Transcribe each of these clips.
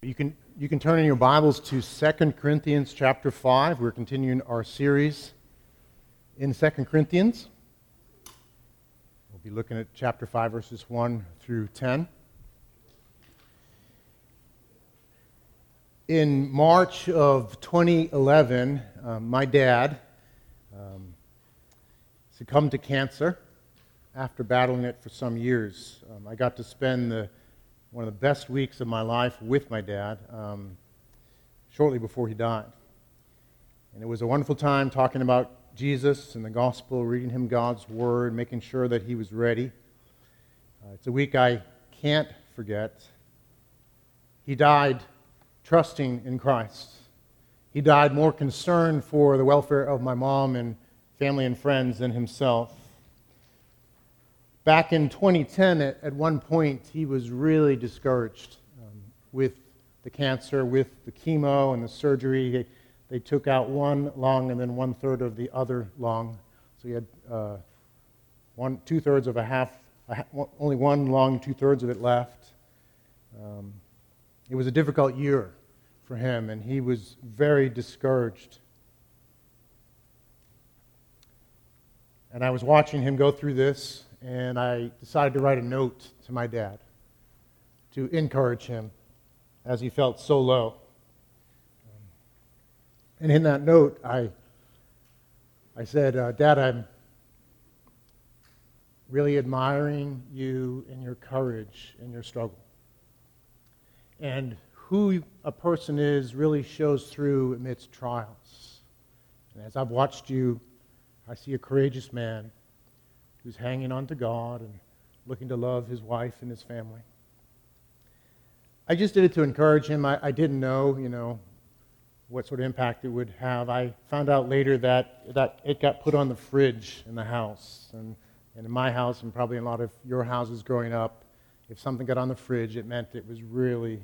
You can, you can turn in your Bibles to 2 Corinthians chapter 5. We're continuing our series in 2 Corinthians. We'll be looking at chapter 5, verses 1 through 10. In March of 2011, um, my dad um, succumbed to cancer after battling it for some years. Um, I got to spend the one of the best weeks of my life with my dad um, shortly before he died. And it was a wonderful time talking about Jesus and the gospel, reading him God's word, making sure that he was ready. Uh, it's a week I can't forget. He died trusting in Christ. He died more concerned for the welfare of my mom and family and friends than himself. Back in 2010, at, at one point, he was really discouraged um, with the cancer, with the chemo and the surgery. They, they took out one lung and then one third of the other lung. So he had uh, one, two thirds of a half, a, only one lung, two thirds of it left. Um, it was a difficult year for him, and he was very discouraged. And I was watching him go through this, and I decided to write a note to my dad to encourage him as he felt so low. And in that note, I, I said, uh, Dad, I'm really admiring you and your courage in your struggle. And who a person is really shows through amidst trials. And as I've watched you, I see a courageous man who's hanging on to God and looking to love his wife and his family. I just did it to encourage him. I, I didn't know, you know, what sort of impact it would have. I found out later that, that it got put on the fridge in the house. And, and in my house, and probably in a lot of your houses growing up, if something got on the fridge, it meant it was really,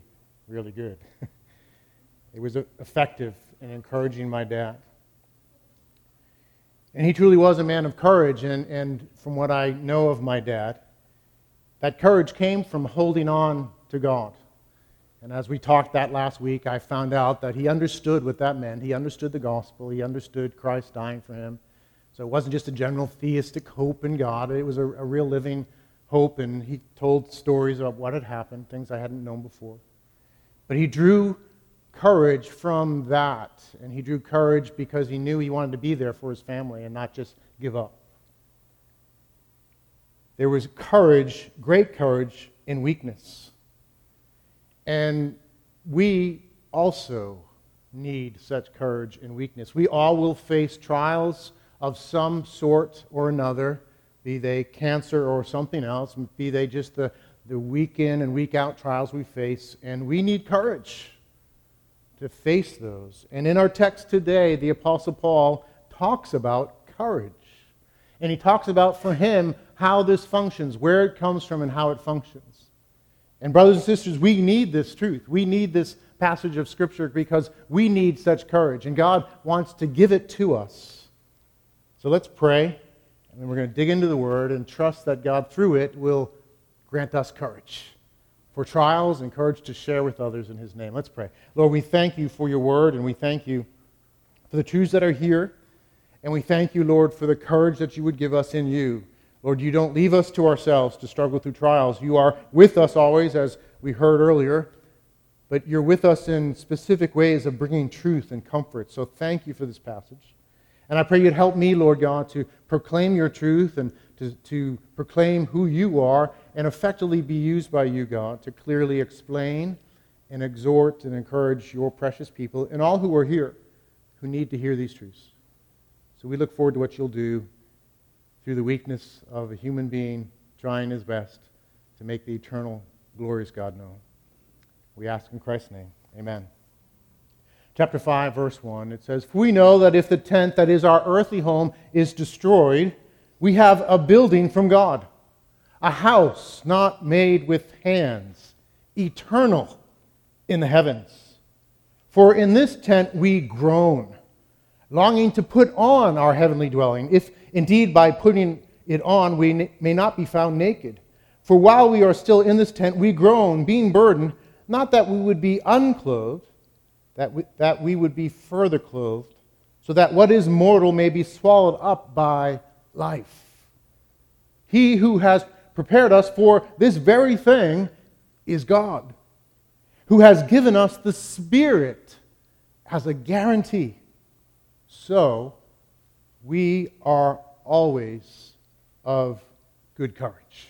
really good. it was effective in encouraging my dad. And he truly was a man of courage. And, and from what I know of my dad, that courage came from holding on to God. And as we talked that last week, I found out that he understood what that meant. He understood the gospel, he understood Christ dying for him. So it wasn't just a general theistic hope in God, it was a, a real living hope. And he told stories about what had happened, things I hadn't known before. But he drew courage from that. And he drew courage because he knew he wanted to be there for his family and not just give up. There was courage, great courage, in weakness. And we also need such courage in weakness. We all will face trials of some sort or another, be they cancer or something else, be they just the, the week in and week out trials we face, and we need courage to face those. And in our text today, the Apostle Paul talks about courage. And he talks about for him how this functions, where it comes from, and how it functions. And, brothers and sisters, we need this truth. We need this passage of Scripture because we need such courage. And God wants to give it to us. So let's pray, and then we're going to dig into the Word and trust that God, through it, will grant us courage for trials and courage to share with others in His name. Let's pray. Lord, we thank you for your word, and we thank you for the truths that are here. And we thank you, Lord, for the courage that you would give us in you. Lord, you don't leave us to ourselves to struggle through trials. You are with us always, as we heard earlier, but you're with us in specific ways of bringing truth and comfort. So thank you for this passage. And I pray you'd help me, Lord God, to proclaim your truth and to, to proclaim who you are and effectively be used by you, God, to clearly explain and exhort and encourage your precious people and all who are here who need to hear these truths. So we look forward to what you'll do through the weakness of a human being trying his best to make the eternal, glorious God known. We ask in Christ's name. Amen. Chapter 5, verse 1, it says, For we know that if the tent that is our earthly home is destroyed, we have a building from God a house not made with hands, eternal in the heavens. For in this tent we groan, longing to put on our heavenly dwelling, if indeed by putting it on we may not be found naked. For while we are still in this tent, we groan, being burdened, not that we would be unclothed, that we, that we would be further clothed, so that what is mortal may be swallowed up by life. He who has prepared us for this very thing is God, who has given us the Spirit as a guarantee. So we are always of good courage.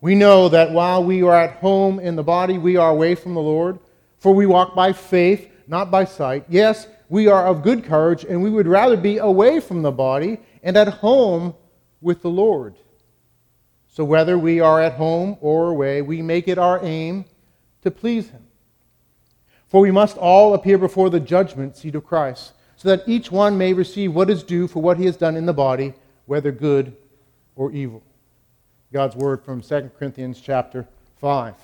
We know that while we are at home in the body, we are away from the Lord, for we walk by faith, not by sight. Yes, we are of good courage, and we would rather be away from the body and at home with the Lord. So whether we are at home or away, we make it our aim to please Him. For we must all appear before the judgment seat of Christ, so that each one may receive what is due for what he has done in the body, whether good or evil. God's word from 2 Corinthians chapter 5.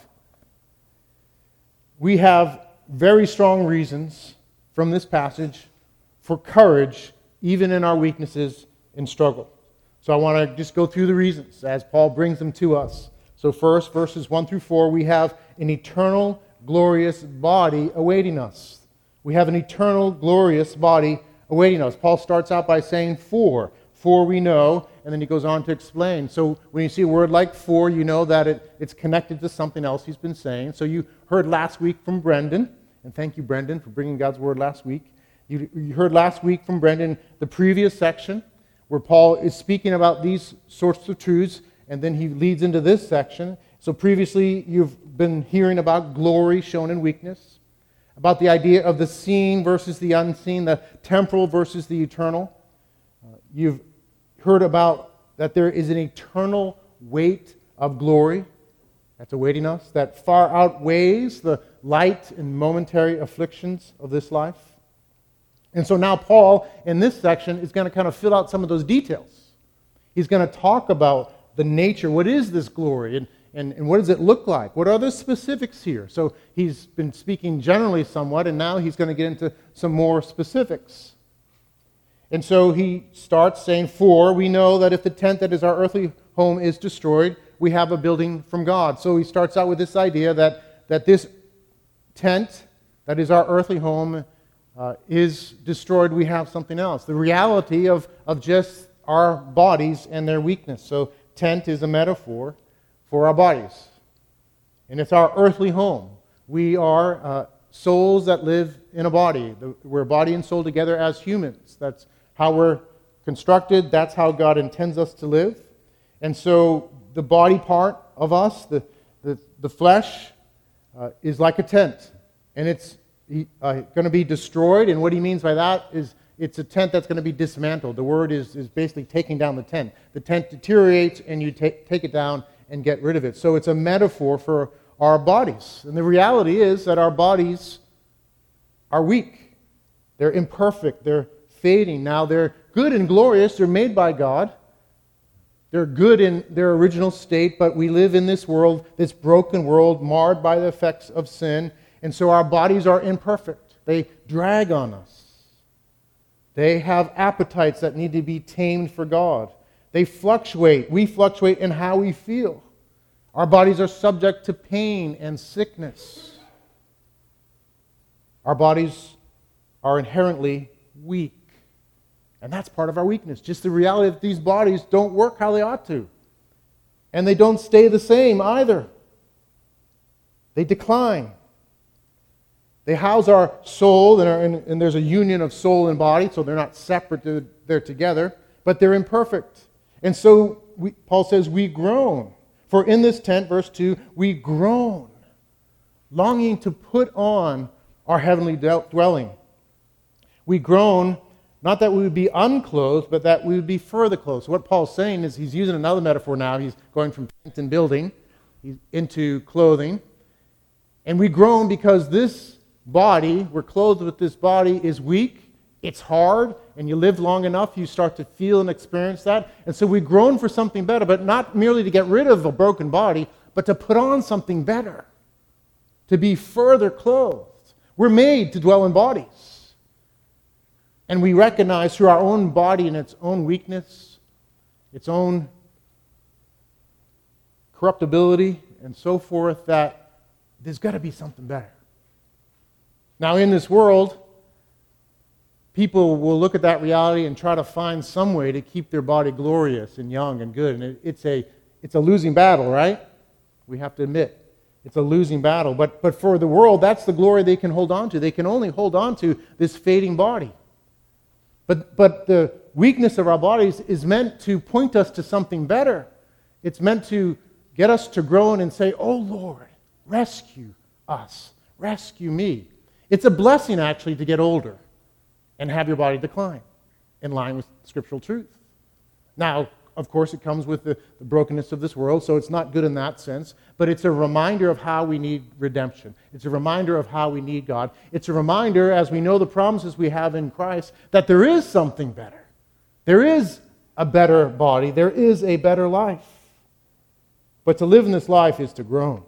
We have very strong reasons from this passage for courage, even in our weaknesses and struggle. So I want to just go through the reasons as Paul brings them to us. So, first, verses 1 through 4, we have an eternal, glorious body awaiting us. We have an eternal, glorious body awaiting us. Paul starts out by saying, For. For we know, and then he goes on to explain. So when you see a word like for, you know that it, it's connected to something else he's been saying. So you heard last week from Brendan and thank you, Brendan, for bringing God's word last week. You, you heard last week from Brendan the previous section where Paul is speaking about these sorts of truths, and then he leads into this section. So previously, you've been hearing about glory shown in weakness, about the idea of the seen versus the unseen, the temporal versus the eternal. Uh, you've heard about that there is an eternal weight of glory that's awaiting us that far outweighs the light and momentary afflictions of this life. And so now, Paul, in this section, is going to kind of fill out some of those details. He's going to talk about the nature what is this glory, and, and, and what does it look like? What are the specifics here? So he's been speaking generally somewhat, and now he's going to get into some more specifics. And so he starts saying, For we know that if the tent that is our earthly home is destroyed, we have a building from God. So he starts out with this idea that, that this tent that is our earthly home uh, is destroyed, we have something else. The reality of, of just our bodies and their weakness. So, tent is a metaphor for our bodies. And it's our earthly home. We are uh, souls that live in a body. We're body and soul together as humans. That's how we're constructed. That's how God intends us to live. And so, the body part of us, the, the, the flesh, uh, is like a tent, and it's uh, going to be destroyed. And what he means by that is it's a tent that's going to be dismantled. The word is, is basically taking down the tent. The tent deteriorates, and you take, take it down and get rid of it. So it's a metaphor for our bodies. And the reality is that our bodies are weak, they're imperfect, they're fading. Now, they're good and glorious, they're made by God. They're good in their original state, but we live in this world, this broken world, marred by the effects of sin. And so our bodies are imperfect. They drag on us. They have appetites that need to be tamed for God. They fluctuate. We fluctuate in how we feel. Our bodies are subject to pain and sickness. Our bodies are inherently weak. And that's part of our weakness. Just the reality that these bodies don't work how they ought to. And they don't stay the same either. They decline. They house our soul, and, our, and, and there's a union of soul and body, so they're not separate, they're together, but they're imperfect. And so we, Paul says, We groan. For in this tent, verse 2, we groan, longing to put on our heavenly dwelling. We groan not that we would be unclothed, but that we would be further clothed. What Paul's saying is he's using another metaphor now. He's going from tent and building into clothing. And we groan because this body, we're clothed with this body, is weak, it's hard, and you live long enough, you start to feel and experience that. And so we groan for something better, but not merely to get rid of a broken body, but to put on something better, to be further clothed. We're made to dwell in bodies. And we recognize through our own body and its own weakness, its own corruptibility, and so forth, that there's got to be something better. Now, in this world, people will look at that reality and try to find some way to keep their body glorious and young and good. And it, it's, a, it's a losing battle, right? We have to admit. It's a losing battle. But, but for the world, that's the glory they can hold on to. They can only hold on to this fading body. But, but the weakness of our bodies is meant to point us to something better. It's meant to get us to groan and say, Oh Lord, rescue us, rescue me. It's a blessing, actually, to get older and have your body decline in line with scriptural truth. Now, of course, it comes with the, the, brokenness of this world, so it's not good in that sense, but it's a reminder of how we need redemption. It's a reminder of how we need God. It's a reminder, as we know the promises we have in Christ, that there is something better. There is a better body, there is a better life. But to live in this life is to groan.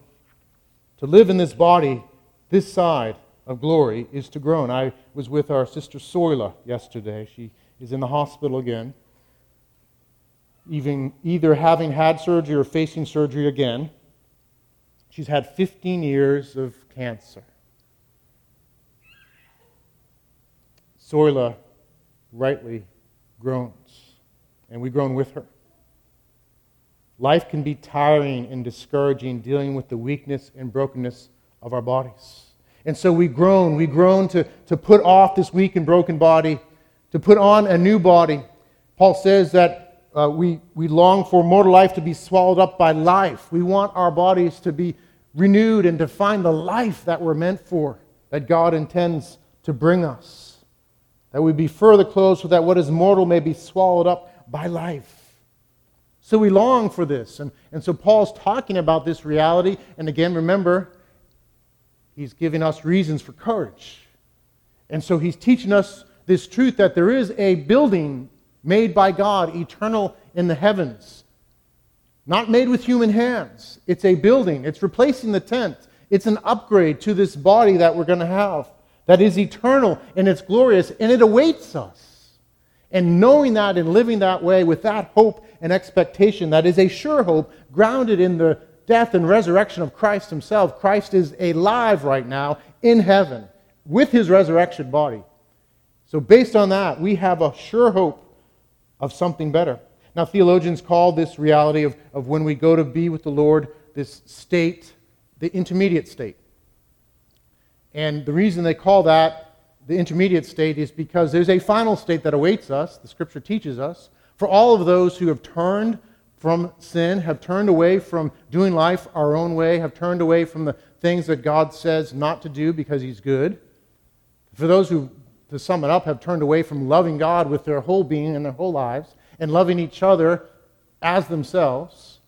To live in this body, this side of glory, is to groan. I was with our sister Soila yesterday. She is in the hospital again even either having had surgery or facing surgery again. She's had 15 years of cancer. Soila rightly groans, and we groan with her. Life can be tiring and discouraging dealing with the weakness and brokenness of our bodies. And so we groan. We groan to, to put off this weak and broken body, to put on a new body. Paul says that uh, we, we long for mortal life to be swallowed up by life. We want our bodies to be renewed and to find the life that we're meant for, that God intends to bring us. That we be further clothed so that what is mortal may be swallowed up by life. So we long for this. And, and so Paul's talking about this reality. And again, remember, he's giving us reasons for courage. And so he's teaching us this truth that there is a building made by God, eternal in the heavens. Not made with human hands. It's a building, it's replacing the tent. It's an upgrade to this body that we're going to have that is eternal and it's glorious and it awaits us. And knowing that and living that way with that hope and expectation, that is a sure hope grounded in the death and resurrection of Christ Himself. Christ is alive right now in heaven with His resurrection body. So, based on that, we have a sure hope of something better. Now, theologians call this reality of, of when we go to be with the Lord, this state, the intermediate state. And the reason they call that the intermediate state is because there's a final state that awaits us, the scripture teaches us, for all of those who have turned from sin, have turned away from doing life our own way, have turned away from the things that God says not to do because He's good. For those who to sum it up, have turned away from loving God with their whole being and their whole lives and loving each other as themselves.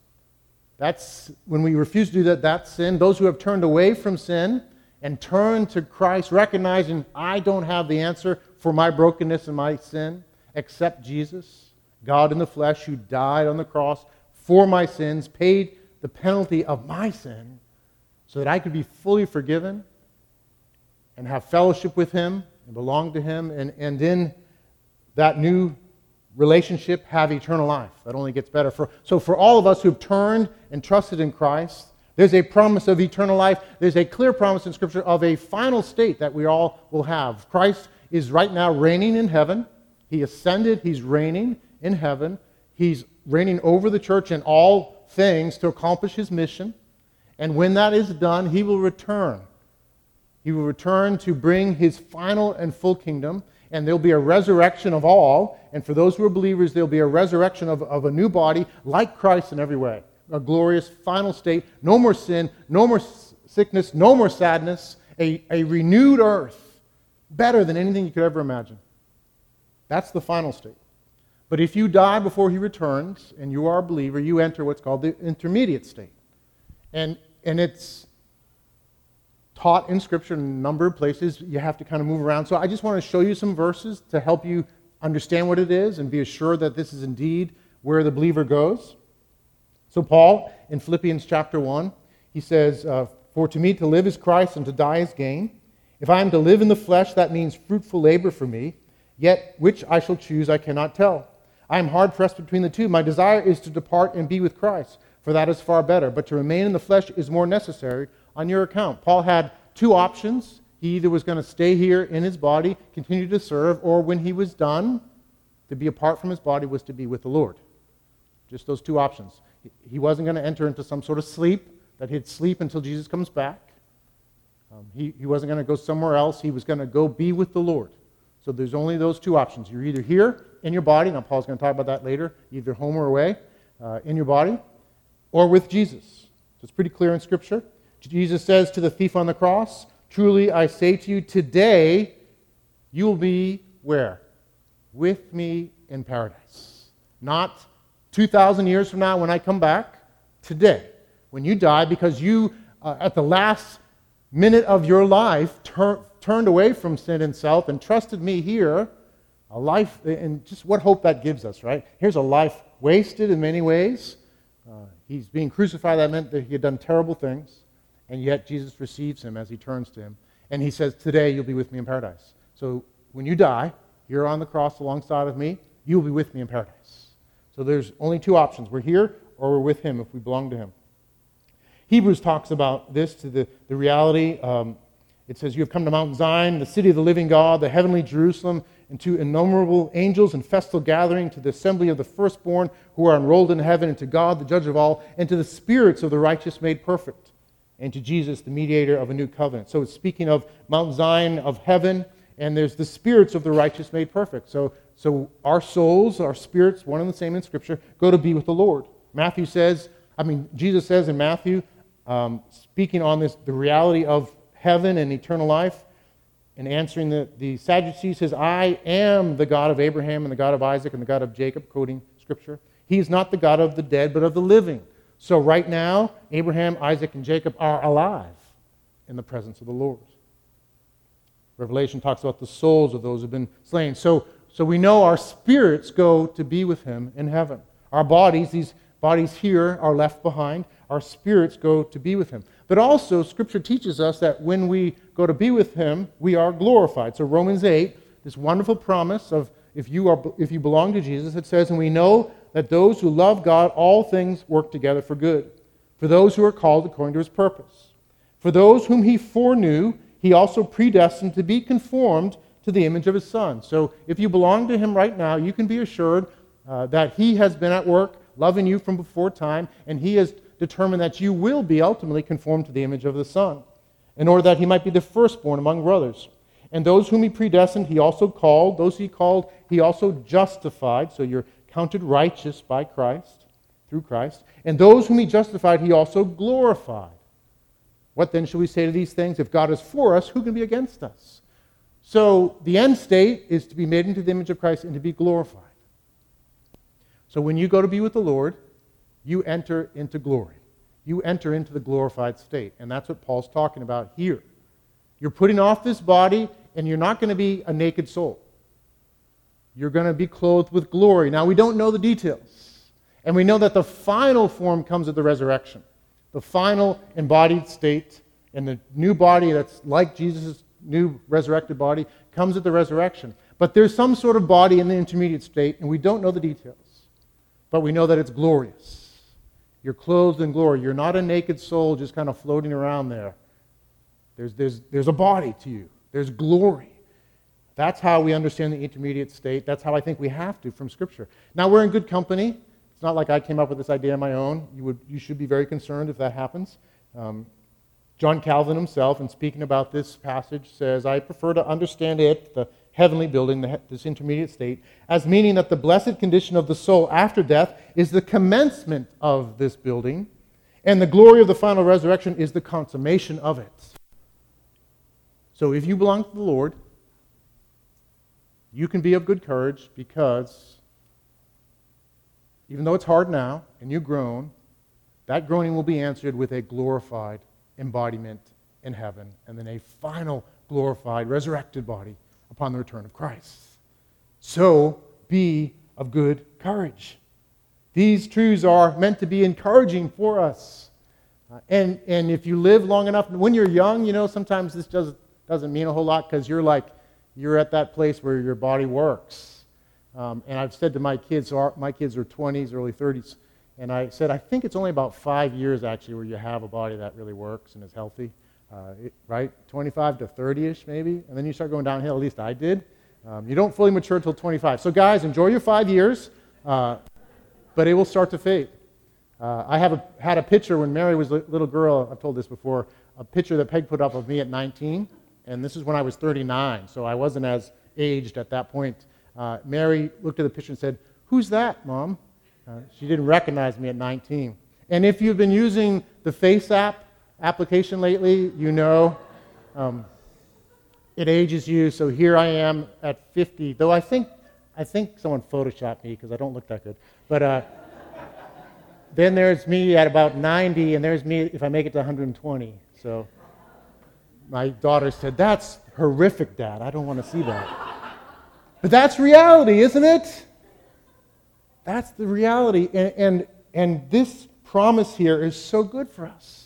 That's when we refuse to do that, that's sin. Those who have turned away from sin and turned to Christ, recognizing I don't have the answer for my brokenness and my sin except Jesus, God in the flesh, who died on the cross for my sins, paid the penalty of my sin so that I could be fully forgiven and have fellowship with Him and belong to Him, and, and in that new relationship have eternal life. That only gets better. For, so, for all of us who've turned and trusted in Christ, there's a promise of eternal life. There's a clear promise in Scripture of a final state that we all will have. Christ is right now reigning in heaven. He ascended, He's reigning in heaven. He's reigning over the church in all things to accomplish His mission. And when that is done, He will return he will return to bring his final and full kingdom, and there'll be a resurrection of all. And for those who are believers, there'll be a resurrection of, of a new body like Christ in every way. A glorious final state. No more sin, no more sickness, no more sadness. A, a renewed earth, better than anything you could ever imagine. That's the final state. But if you die before he returns and you are a believer, you enter what's called the intermediate state. And, and it's taught in Scripture in a number of places. You have to kind of move around. So I just want to show you some verses to help you understand what it is and be assured that this is indeed where the believer goes. So, Paul, in Philippians chapter 1, he says, uh, For to me to live is Christ and to die is gain. If I am to live in the flesh, that means fruitful labor for me. Yet which I shall choose, I cannot tell. I am hard pressed between the two. My desire is to depart and be with Christ, for that is far better. But to remain in the flesh is more necessary. on your account. Paul had two options. He either was going to stay here in his body, continue to serve, or when he was done, to be apart from his body was to be with the Lord. Just those two options. He wasn't going to enter into some sort of sleep, that he'd sleep until Jesus comes back. Um, he, he wasn't going to go somewhere else. He was going to go be with the Lord. So there's only those two options. You're either here in your body, now Paul's going to talk about that later, either home or away, uh, in your body, or with Jesus. So it's pretty clear in Scripture. Jesus says to the thief on the cross, Truly I say to you, today you will be where? With me in paradise. Not 2,000 years from now when I come back, today. When you die, because you, uh, at the last minute of your life, tur- turned away from sin and self and trusted me here, a life, and just what hope that gives us, right? Here's a life wasted in many ways. Uh, he's being crucified. That meant that he had done terrible things, and yet Jesus receives him as he turns to him. And he says, Today you'll be with me in paradise. So when you die, you're on the cross alongside of me, you'll be with me in paradise. So there's only two options. We're here or we're with him if we belong to him. Hebrews talks about this to the, the reality. Um, it says, You have come to Mount Zion, the city of the living God, the heavenly Jerusalem, and to innumerable angels in festal gathering, to the assembly of the firstborn who are enrolled in heaven, and to God, the judge of all, and to the spirits of the righteous made perfect, and to Jesus, the mediator of a new covenant. So it's speaking of Mount Zion of heaven, and there's the spirits of the righteous made perfect. So, so our souls, our spirits, one and the same in Scripture, go to be with the Lord. Matthew says, I mean, Jesus says in Matthew, um, speaking on this, the reality of heaven and eternal life, and answering the, the Sadducees says, I am the God of Abraham and the God of Isaac and the God of Jacob, quoting Scripture. He is not the God of the dead, but of the living. So right now, Abraham, Isaac, and Jacob are alive in the presence of the Lord. Revelation talks about the souls of those who have been slain. So, so we know our spirits go to be with him in heaven. Our bodies, these bodies here, are left behind. Our spirits go to be with him. But also, Scripture teaches us that when we go to be with Him, we are glorified. So, Romans 8, this wonderful promise of if you, are, if you belong to Jesus, it says, And we know that those who love God, all things work together for good, for those who are called according to His purpose. For those whom He foreknew, He also predestined to be conformed to the image of His Son. So, if you belong to Him right now, you can be assured uh, that He has been at work loving you from before time, and He has determine that you will be ultimately conformed to the image of the Son, in order that he might be the firstborn among brothers. And those whom he predestined, he also called. Those he called, he also justified. So you're counted righteous by Christ, through Christ. And those whom he justified, he also glorified. What then shall we say to these things? If God is for us, who can be against us? So the end state is to be made into the image of Christ and to be glorified. So when you go to be with the Lord, you enter into glory. You enter into the glorified state. And that's what Paul's talking about here. You're putting off this body, and you're not going to be a naked soul. You're going to be clothed with glory. Now, we don't know the details. And we know that the final form comes at the resurrection. The final embodied state and the new body that's like Jesus' new resurrected body comes at the resurrection. But there's some sort of body in the intermediate state, and we don't know the details. But we know that it's glorious. You're clothed in glory. You're not a naked soul just kind of floating around there. There's, there's, there's a body to you, there's glory. That's how we understand the intermediate state. That's how I think we have to from Scripture. Now, we're in good company. It's not like I came up with this idea on my own. You, would, you should be very concerned if that happens. Um, John Calvin himself, in speaking about this passage, says, I prefer to understand it, the heavenly building, this intermediate state, as meaning that the blessed condition of the soul after death is the commencement of this building, and the glory of the final resurrection is the consummation of it. So if you belong to the Lord, you can be of good courage because even though it's hard now and you groan, that groaning will be answered with a glorified embodiment in heaven and then a final glorified, resurrected body upon the return of Christ. So be of good courage. These truths are meant to be encouraging for us. Uh, and, and if you live long enough, when you're young, you know, sometimes this does, doesn't mean a whole lot because you're like, you're at that place where your body works. Um, and I've said to my kids, our, my kids are 20s, early 30s, And I said, I think it's only about five years actually where you have a body that really works and is healthy, uh, right? 25 to 30 ish maybe. And then you start going downhill, at least I did. Um, you don't fully mature until 25. So, guys, enjoy your five years, uh, but it will start to fade. Uh, I have a, had a picture when Mary was a little girl, I've told this before, a picture that Peg put up of me at 19, and this is when I was 39, so I wasn't as aged at that point. Uh, Mary looked at the picture and said, Who's that, Mom? Uh, she didn't recognize me at 19. And if you've been using the Face app application lately, you know um, it ages you. So here I am at 50, though I think, I think someone photoshopped me because I don't look that good. But uh, then there's me at about 90, and there's me if I make it to 120. So my daughter said, That's horrific, Dad. I don't want to see that. But that's reality, isn't it? That's the reality. And, and, and this promise here is so good for us.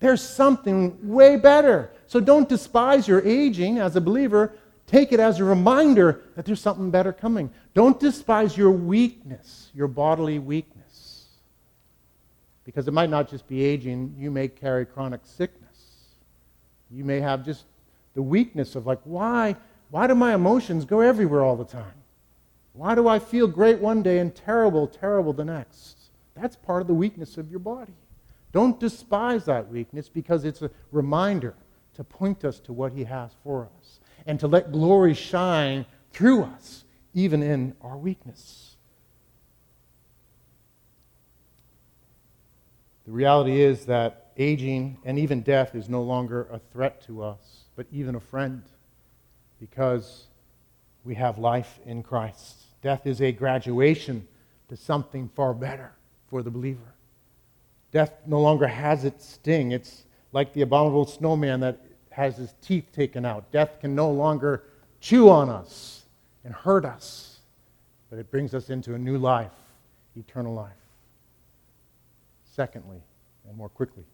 There's something way better. So don't despise your aging as a believer. Take it as a reminder that there's something better coming. Don't despise your weakness, your bodily weakness. Because it might not just be aging, you may carry chronic sickness. You may have just the weakness of, like, why, why do my emotions go everywhere all the time? Why do I feel great one day and terrible, terrible the next? That's part of the weakness of your body. Don't despise that weakness because it's a reminder to point us to what He has for us and to let glory shine through us, even in our weakness. The reality is that aging and even death is no longer a threat to us, but even a friend because we have life in Christ. Death is a graduation to something far better for the believer. Death no longer has its sting. It's like the abominable snowman that has his teeth taken out. Death can no longer chew on us and hurt us, but it brings us into a new life, eternal life. Secondly, and more quickly,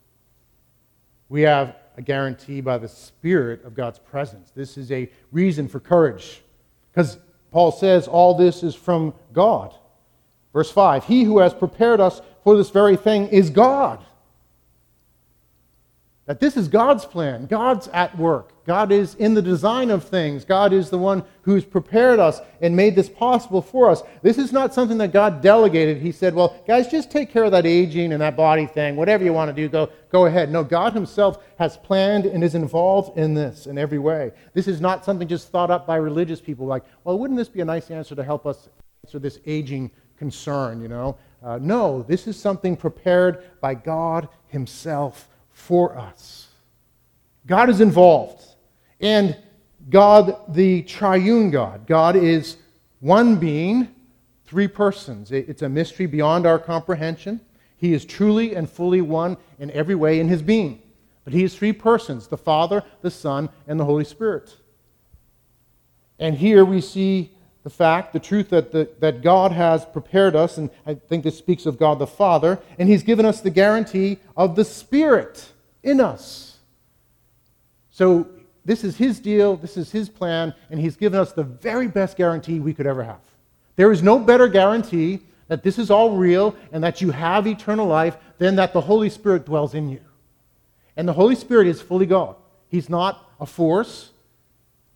we have a guarantee by the Spirit of God's presence. This is a reason for courage because Paul says all this is from God. Verse 5 He who has prepared us for this very thing is God. That this is God's plan. God's at work. God is in the design of things. God is the one who's prepared us and made this possible for us. This is not something that God delegated. He said, Well, guys, just take care of that aging and that body thing. Whatever you want to do, go, go ahead. No, God Himself has planned and is involved in this in every way. This is not something just thought up by religious people like, Well, wouldn't this be a nice answer to help us answer this aging concern, you know? Uh, no, this is something prepared by God Himself for us. God is involved. And God, the triune God, God is one being, three persons. It's a mystery beyond our comprehension. He is truly and fully one in every way in his being. But he is three persons the Father, the Son, and the Holy Spirit. And here we see the fact, the truth that, the, that God has prepared us, and I think this speaks of God the Father, and He's given us the guarantee of the Spirit in us. So this is His deal, this is His plan, and He's given us the very best guarantee we could ever have. There is no better guarantee that this is all real and that you have eternal life than that the Holy Spirit dwells in you. And the Holy Spirit is fully God. He's not a force,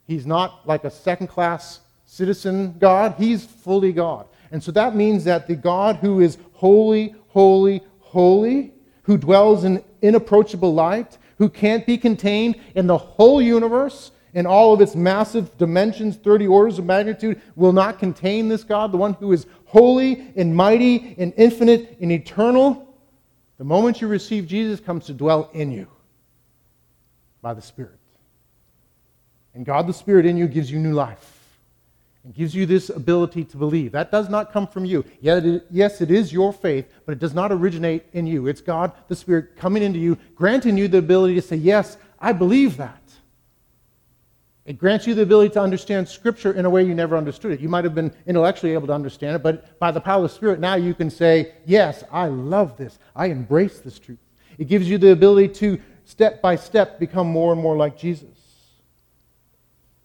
He's not like a second class citizen God, he's fully God. And so that means that the God who is holy, holy, holy, who dwells in inapproachable light, who can't be contained in the whole universe, in all of its massive dimensions, 30 orders of magnitude, will not contain this God, the one who is holy and mighty and infinite and eternal. The moment you receive Jesus comes to dwell in you by the Spirit. And God the Spirit in you gives you new life and gives you this ability to believe. That does not come from you. Yes, it is your faith, but it does not originate in you. It's God, the Spirit, coming into you, granting you the ability to say, Yes, I believe that. It grants you the ability to understand Scripture in a way you never understood it. You might have been intellectually able to understand it, but by the power of the Spirit, now you can say, Yes, I love this. I embrace this truth. It gives you the ability to, step by step, become more and more like Jesus.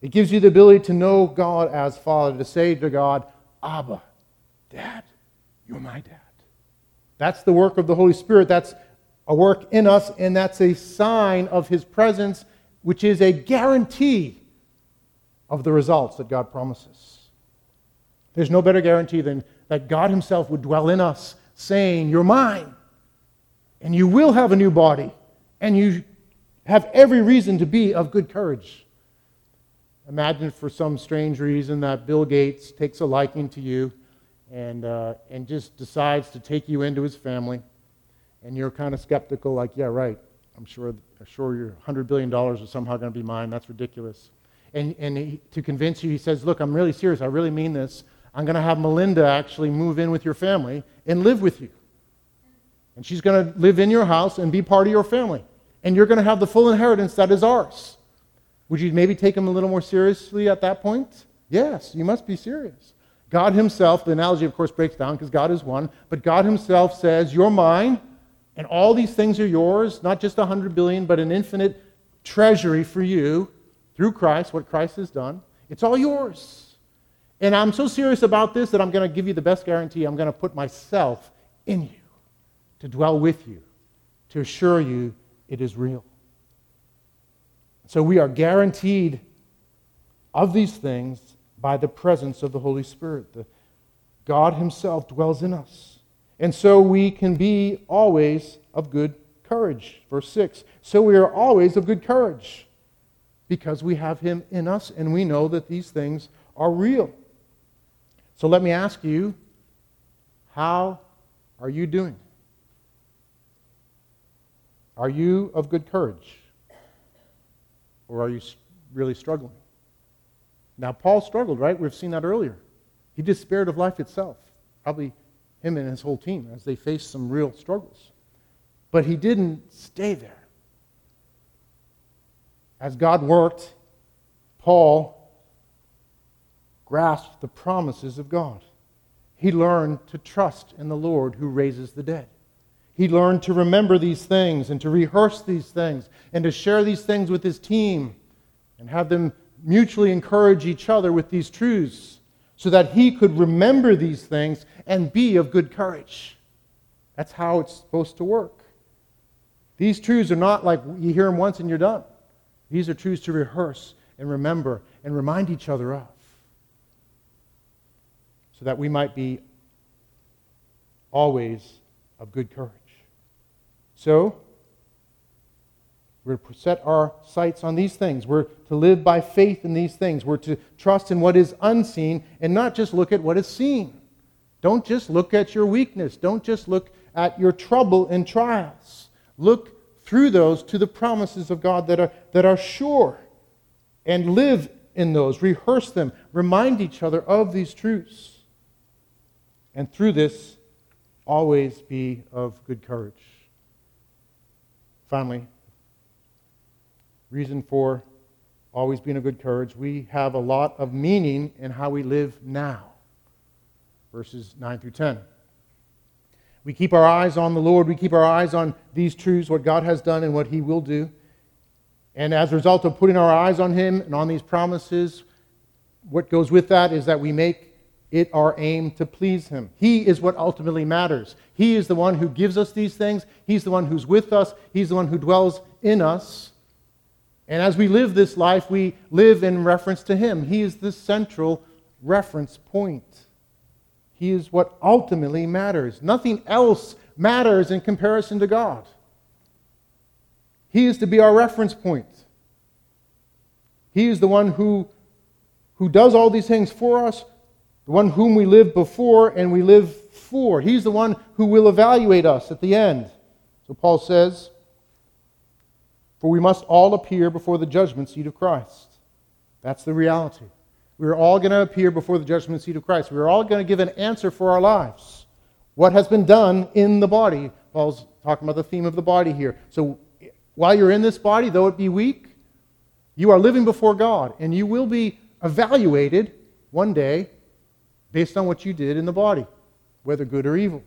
It gives you the ability to know God as Father, to say to God, Abba, Dad, you're my dad. That's the work of the Holy Spirit. That's a work in us, and that's a sign of His presence, which is a guarantee of the results that God promises. There's no better guarantee than that God Himself would dwell in us, saying, You're mine, and you will have a new body, and you have every reason to be of good courage. Imagine for some strange reason that Bill Gates takes a liking to you and, uh, and just decides to take you into his family, and you're kind of skeptical, like, yeah, right, I'm sure, I'm sure your $100 billion is somehow going to be mine. That's ridiculous. And, and he, to convince you, he says, look, I'm really serious. I really mean this. I'm going to have Melinda actually move in with your family and live with you. And she's going to live in your house and be part of your family. And you're going to have the full inheritance that is ours. Would you maybe take him a little more seriously at that point? Yes, you must be serious. God Himself, the analogy, of course, breaks down because God is one, but God Himself says, You're mine, and all these things are yours, not just a hundred billion, but an infinite treasury for you through Christ, what Christ has done. It's all yours. And I'm so serious about this that I'm going to give you the best guarantee. I'm going to put myself in you to dwell with you, to assure you it is real. So we are guaranteed of these things by the presence of the Holy Spirit. The, God Himself dwells in us. And so we can be always of good courage. Verse 6 So we are always of good courage because we have Him in us and we know that these things are real. So let me ask you how are you doing? Are you of good courage? Or are you really struggling? Now, Paul struggled, right? We've seen that earlier. He despaired of life itself. Probably him and his whole team as they faced some real struggles. But he didn't stay there. As God worked, Paul grasped the promises of God. He learned to trust in the Lord who raises the dead. He learned to remember these things and to rehearse these things and to share these things with his team and have them mutually encourage each other with these truths so that he could remember these things and be of good courage. That's how it's supposed to work. These truths are not like you hear them once and you're done. These are truths to rehearse and remember and remind each other of so that we might be always of good courage. So, we're to set our sights on these things. We're to live by faith in these things. We're to trust in what is unseen and not just look at what is seen. Don't just look at your weakness. Don't just look at your trouble and trials. Look through those to the promises of God that are, that are sure and live in those. Rehearse them. Remind each other of these truths. And through this, always be of good courage. Finally, reason for always being of good courage, we have a lot of meaning in how we live now. Verses 9 through 10. We keep our eyes on the Lord. We keep our eyes on these truths, what God has done and what He will do. And as a result of putting our eyes on Him and on these promises, what goes with that is that we make it our aim to please Him. He is what ultimately matters. He is the one who gives us these things, He's the one who's with us, He's the one who dwells in us. And as we live this life, we live in reference to Him. He is the central reference point. He is what ultimately matters. Nothing else matters in comparison to God. He is to be our reference point. He is the one who, who does all these things for us, the one whom we lived before and we live for. He's the one who will evaluate us at the end. So Paul says, For we must all appear before the judgment seat of Christ. That's the reality. We're all going to appear before the judgment seat of Christ. We're all going to give an answer for our lives. What has been done in the body. Paul's talking about the theme of the body here. So while you're in this body, though it be weak, you are living before God, and you will be evaluated one day based on what you did in the body, whether good or evil.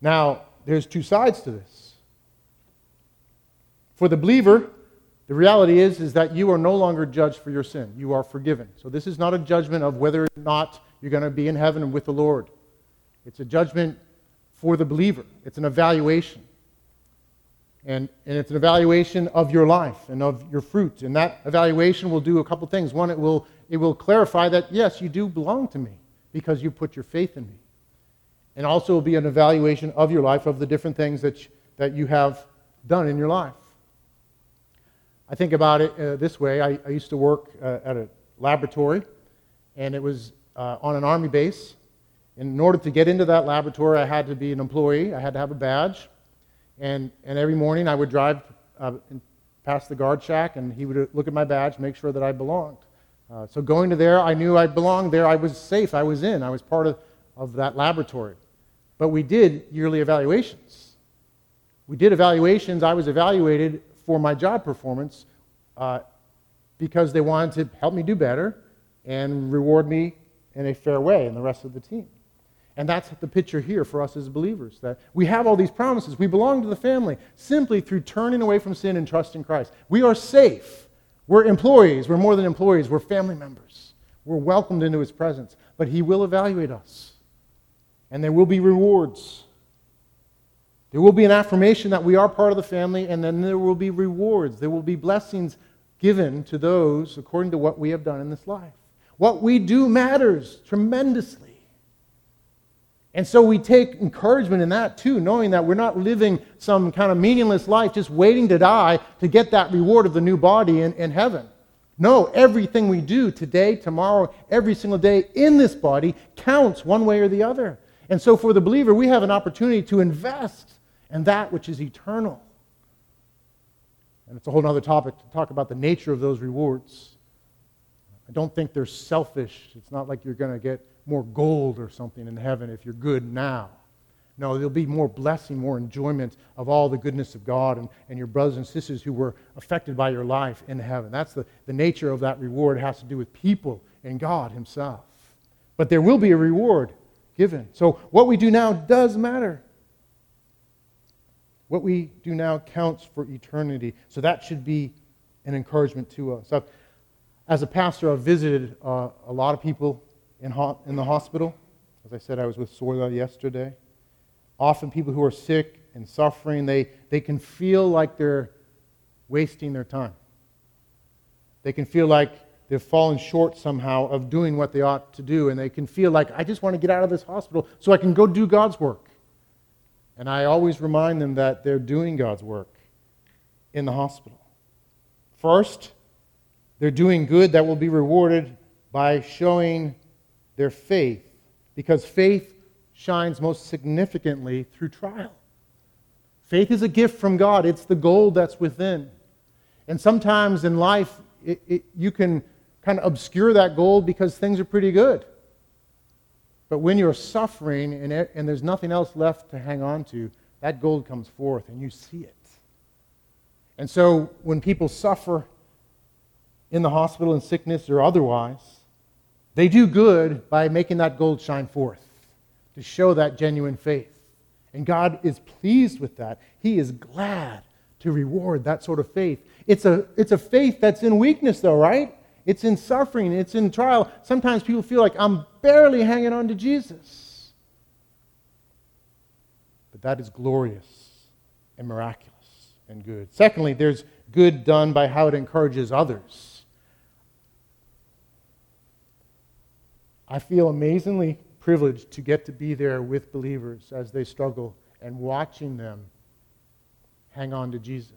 Now, there's two sides to this. For the believer, the reality is, is that you are no longer judged for your sin. You are forgiven. So this is not a judgment of whether or not you're going to be in heaven with the Lord. It's a judgment for the believer. It's an evaluation. And, and it's an evaluation of your life and of your fruit. And that evaluation will do a couple things. One, it will, it will clarify that, yes, you do belong to me because you put your faith in me. And also it will be an evaluation of your life, of the different things that you, that you have done in your life. I think about it uh, this way. I, I, used to work uh, at a laboratory, and it was uh, on an army base. And In order to get into that laboratory, I had to be an employee. I had to have a badge. And, and every morning I would drive uh, past the guard shack, and he would look at my badge, make sure that I belonged. Uh, so going to there, I knew I belonged there. I was safe. I was in. I was part of, of that laboratory. But we did yearly evaluations. We did evaluations. I was evaluated for my job performance uh, because they wanted to help me do better and reward me in a fair way and the rest of the team. And that's the picture here for us as believers that we have all these promises. We belong to the family simply through turning away from sin and trusting Christ. We are safe. We're employees. We're more than employees. We're family members. We're welcomed into his presence. But he will evaluate us. And there will be rewards. There will be an affirmation that we are part of the family, and then there will be rewards. There will be blessings given to those according to what we have done in this life. What we do matters tremendously. And so we take encouragement in that too, knowing that we're not living some kind of meaningless life just waiting to die to get that reward of the new body in, in heaven. No, everything we do today, tomorrow, every single day in this body counts one way or the other. And so for the believer, we have an opportunity to invest in that which is eternal. And it's a whole other topic to talk about the nature of those rewards. I don't think they're selfish. It's not like you're going to get more gold or something in heaven if you're good now. No, there'll be more blessing, more enjoyment of all the goodness of God and, and your brothers and sisters who were affected by your life in heaven. That's the, the nature of that reward. It has to do with people and God Himself. But there will be a reward given. So what we do now does matter. What we do now counts for eternity. So that should be an encouragement to us. As a pastor, I've visited uh, a lot of people in, ho- in the hospital. As I said, I was with Soila yesterday. Often people who are sick and suffering, they, they can feel like they're wasting their time. They can feel like they've fallen short somehow of doing what they ought to do, and they can feel like, I just want to get out of this hospital so I can go do God's work. And I always remind them that they're doing God's work in the hospital. First, they're doing good that will be rewarded by showing their faith because faith shines most significantly through trial. Faith is a gift from God, it's the gold that's within. And sometimes in life, it, it, you can kind of obscure that gold because things are pretty good. But when you're suffering and, and there's nothing else left to hang on to, that gold comes forth and you see it. And so when people suffer in the hospital in sickness or otherwise, they do good by making that gold shine forth to show that genuine faith. And God is pleased with that. He is glad to reward that sort of faith. It's a, it's a faith that's in weakness, though, right? It's in suffering, it's in trial. Sometimes people feel like I'm barely hanging on to Jesus. But that is glorious and miraculous and good. Secondly, there's good done by how it encourages others. I feel amazingly privileged to get to be there with believers as they struggle and watching them hang on to Jesus.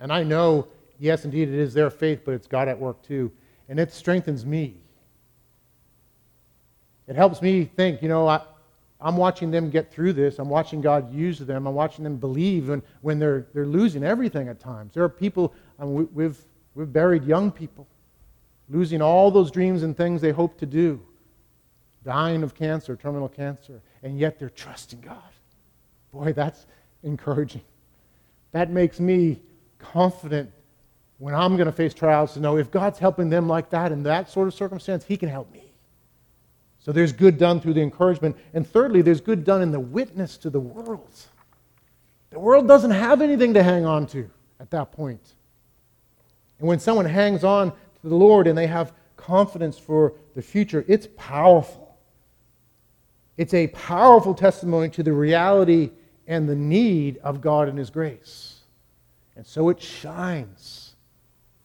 And I know, yes, indeed, it is their faith, but it's God at work too. And it strengthens me. It helps me think, you know, I, am watching them get through this. I'm watching God use them. I'm watching them believe when, when they're, they're losing everything at times. There are people, I mean, we, we've, we've buried young people, losing all those dreams and things they hope to do dying of cancer, terminal cancer, and yet they're trusting God. Boy, that's encouraging. That makes me confident when I'm going to face trials to know if God's helping them like that in that sort of circumstance, He can help me. So there's good done through the encouragement. And thirdly, there's good done in the witness to the world. The world doesn't have anything to hang on to at that point. And when someone hangs on to the Lord and they have confidence for the future, it's powerful. It's a powerful testimony to the reality and the need of God and His grace. And so it shines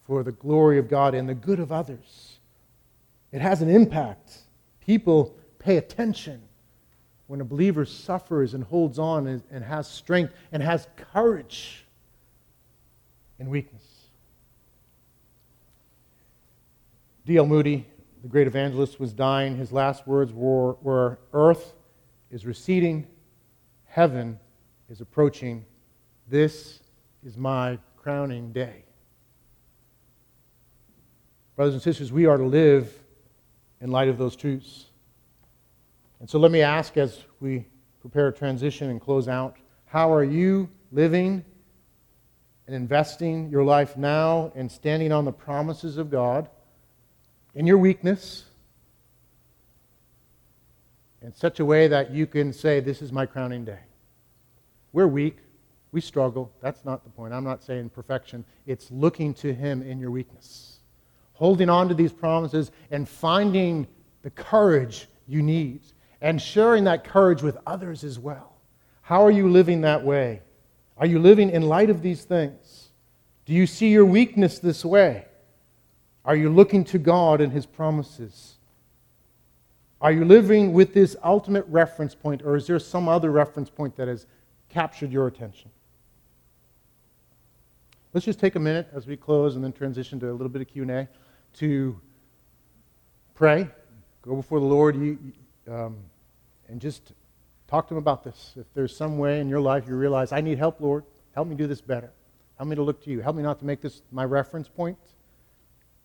for the glory of God and the good of others. It has an impact. People pay attention when a believer suffers and holds on and, and has strength and has courage in weakness. D.L. Moody, the great evangelist, was dying. His last words were, were Earth is receding, heaven is approaching. This is my crowning day. Brothers and sisters, we are to live in light of those truths. And so let me ask as we prepare a transition and close out how are you living and investing your life now and standing on the promises of God in your weakness in such a way that you can say, This is my crowning day? We're weak. We struggle. That's not the point. I'm not saying perfection. It's looking to Him in your weakness, holding on to these promises and finding the courage you need and sharing that courage with others as well. How are you living that way? Are you living in light of these things? Do you see your weakness this way? Are you looking to God and His promises? Are you living with this ultimate reference point, or is there some other reference point that has captured your attention? Let's just take a minute as we close and then transition to a little bit of Q&A to pray, go before the Lord. You, um, and just talk to him about this. If there's some way in your life you realize, I need help, Lord, help me do this better. Help me to look to you. Help me not to make this my reference point.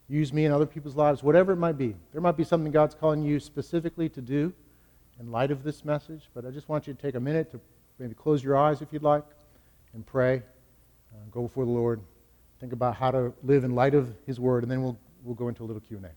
Use me in other people's lives, whatever it might be. There might be something God's calling you specifically to do in light of this message, but I just want you to take a minute to maybe close your eyes if you'd like and pray. Uh, go before the Lord. Think about how to live in light of His Word, and then we'll, we'll go into a little Q&A.